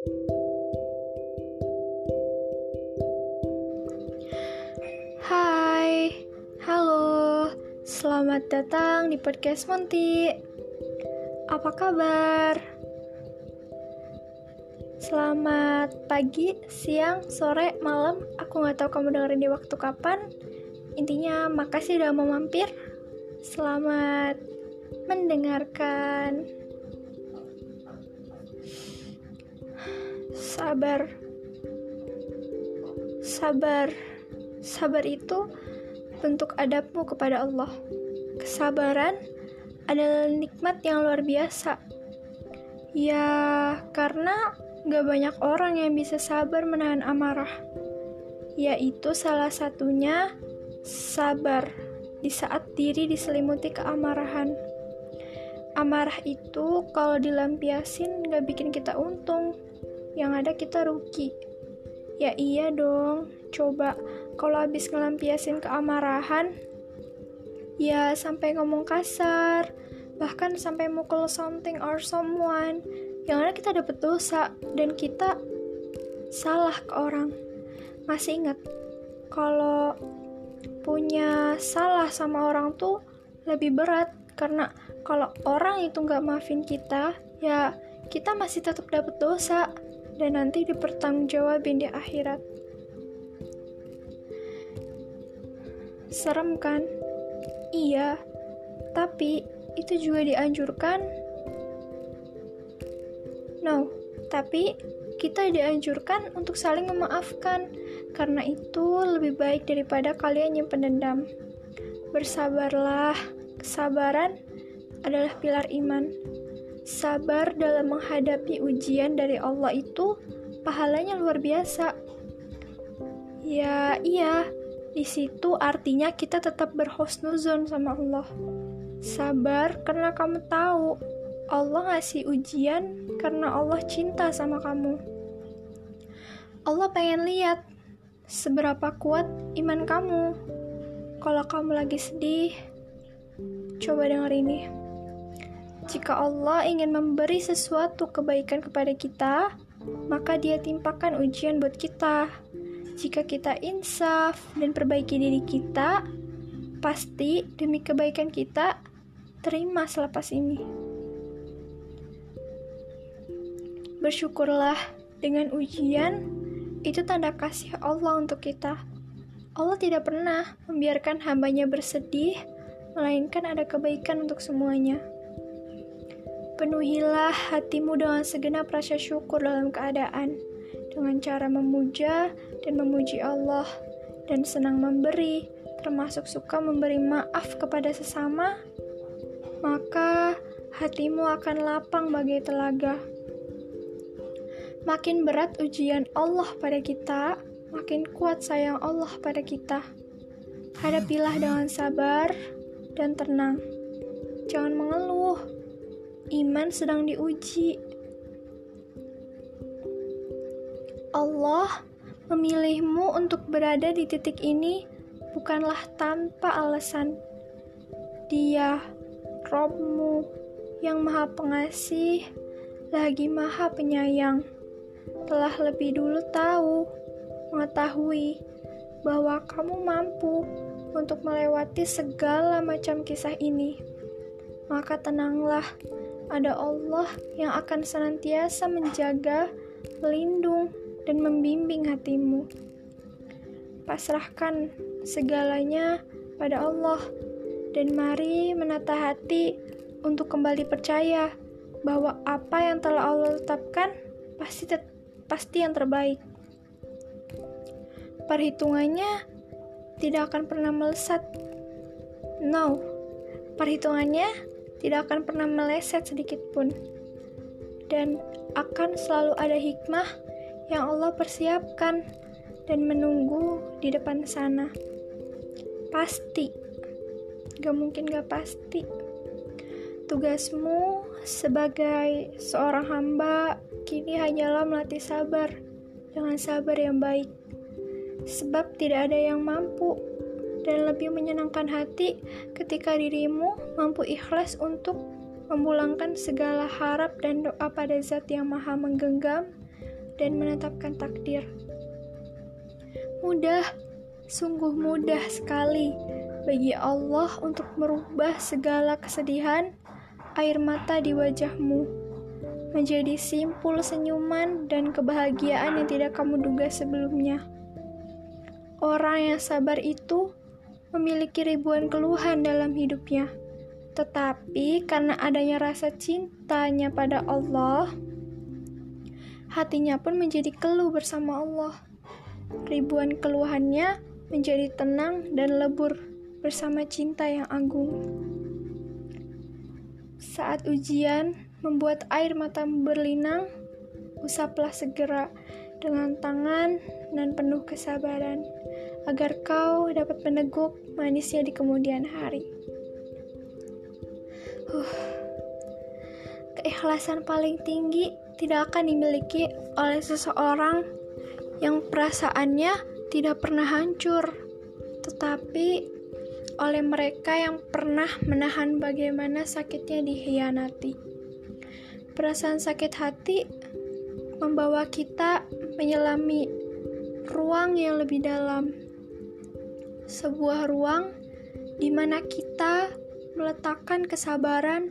Hai, halo, selamat datang di podcast Monty. Apa kabar? Selamat pagi, siang, sore, malam. Aku nggak tahu kamu dengerin di waktu kapan. Intinya, makasih udah mau mampir. Selamat mendengarkan. Sabar, sabar, sabar itu bentuk adabmu kepada Allah. Kesabaran adalah nikmat yang luar biasa. Ya, karena Gak banyak orang yang bisa sabar menahan amarah, yaitu salah satunya sabar di saat diri diselimuti keamarahan. Amarah itu kalau dilampiasin gak bikin kita untung, yang ada kita rugi. Ya iya dong, coba kalau habis ngelampiasin keamarahan, ya sampai ngomong kasar, bahkan sampai mukul something or someone, yang ada kita dapat dosa dan kita salah ke orang. Masih ingat kalau punya salah sama orang tuh lebih berat. Karena kalau orang itu nggak maafin kita ya kita masih tetap dapat dosa dan nanti dipertanggungjawabin di akhirat serem kan iya tapi itu juga dianjurkan No, tapi kita dianjurkan untuk saling memaafkan, karena itu lebih baik daripada kalian yang pendendam. Bersabarlah, kesabaran adalah pilar iman. Sabar dalam menghadapi ujian dari Allah itu pahalanya luar biasa. Ya, iya, di situ artinya kita tetap berhusnuzon sama Allah. Sabar karena kamu tahu Allah ngasih ujian karena Allah cinta sama kamu. Allah pengen lihat seberapa kuat iman kamu. Kalau kamu lagi sedih, coba dengar ini. Jika Allah ingin memberi sesuatu kebaikan kepada kita, maka Dia timpakan ujian buat kita. Jika kita insaf dan perbaiki diri kita, pasti demi kebaikan kita terima selepas ini. Bersyukurlah dengan ujian, itu tanda kasih Allah untuk kita. Allah tidak pernah membiarkan hambanya bersedih, melainkan ada kebaikan untuk semuanya. Penuhilah hatimu dengan segenap rasa syukur dalam keadaan, dengan cara memuja dan memuji Allah, dan senang memberi, termasuk suka memberi maaf kepada sesama, maka hatimu akan lapang bagai telaga. Makin berat ujian Allah pada kita, makin kuat sayang Allah pada kita. Hadapilah dengan sabar dan tenang. Jangan mengeluh. Iman sedang diuji. Allah memilihmu untuk berada di titik ini bukanlah tanpa alasan. Dia, Robmu, yang maha pengasih, lagi maha penyayang telah lebih dulu tahu, mengetahui bahwa kamu mampu untuk melewati segala macam kisah ini. Maka tenanglah, ada Allah yang akan senantiasa menjaga, melindung, dan membimbing hatimu. Pasrahkan segalanya pada Allah, dan mari menata hati untuk kembali percaya bahwa apa yang telah Allah tetapkan pasti tetap pasti yang terbaik. Perhitungannya tidak akan pernah melesat. No, perhitungannya tidak akan pernah meleset sedikit pun. Dan akan selalu ada hikmah yang Allah persiapkan dan menunggu di depan sana. Pasti, gak mungkin gak pasti. Tugasmu sebagai seorang hamba kini hanyalah melatih sabar dengan sabar yang baik. Sebab tidak ada yang mampu dan lebih menyenangkan hati ketika dirimu mampu ikhlas untuk memulangkan segala harap dan doa pada zat yang maha menggenggam, dan menetapkan takdir. Mudah, sungguh mudah sekali bagi Allah untuk merubah segala kesedihan, air mata di wajahmu menjadi simpul senyuman dan kebahagiaan yang tidak kamu duga sebelumnya. Orang yang sabar itu memiliki ribuan keluhan dalam hidupnya, tetapi karena adanya rasa cintanya pada Allah, hatinya pun menjadi keluh bersama Allah. Ribuan keluhannya menjadi tenang dan lebur bersama cinta yang agung. Saat ujian membuat air matamu berlinang, usaplah segera dengan tangan dan penuh kesabaran, agar kau dapat meneguk manisnya di kemudian hari. Uh, keikhlasan paling tinggi tidak akan dimiliki oleh seseorang yang perasaannya tidak pernah hancur, tetapi oleh mereka yang pernah menahan bagaimana sakitnya dihianati. Perasaan sakit hati membawa kita menyelami ruang yang lebih dalam. Sebuah ruang di mana kita meletakkan kesabaran,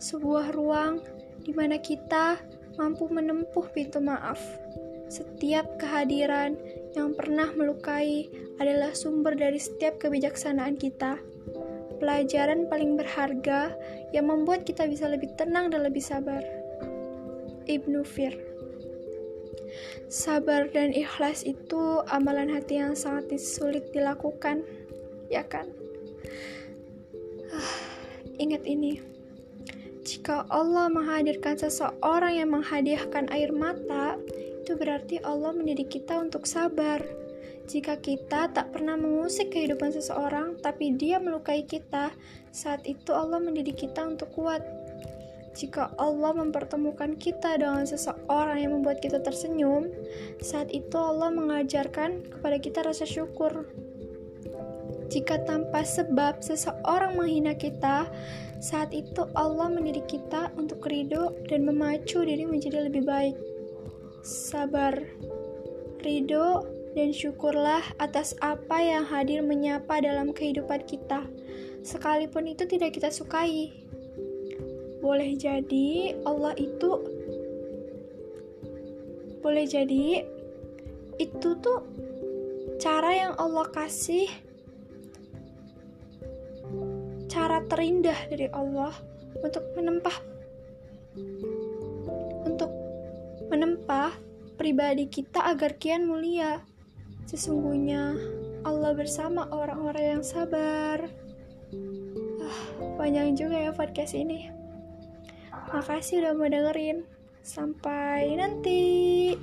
sebuah ruang di mana kita mampu menempuh pintu maaf. Setiap kehadiran yang pernah melukai adalah sumber dari setiap kebijaksanaan kita. Pelajaran paling berharga yang membuat kita bisa lebih tenang dan lebih sabar. Ibnu Fir Sabar dan ikhlas itu amalan hati yang sangat sulit dilakukan, ya kan? Ingat ini, jika Allah menghadirkan seseorang yang menghadiahkan air mata, itu berarti Allah mendidik kita untuk sabar. Jika kita tak pernah mengusik kehidupan seseorang, tapi dia melukai kita, saat itu Allah mendidik kita untuk kuat. Jika Allah mempertemukan kita dengan seseorang yang membuat kita tersenyum, saat itu Allah mengajarkan kepada kita rasa syukur. Jika tanpa sebab seseorang menghina kita, saat itu Allah mendidik kita untuk ridho dan memacu diri menjadi lebih baik sabar, ridho, dan syukurlah atas apa yang hadir menyapa dalam kehidupan kita, sekalipun itu tidak kita sukai. Boleh jadi Allah itu boleh jadi itu tuh cara yang Allah kasih cara terindah dari Allah untuk menempah menempa pribadi kita agar kian mulia. Sesungguhnya Allah bersama orang-orang yang sabar. Ah, panjang juga ya podcast ini. Makasih udah mau dengerin. Sampai nanti.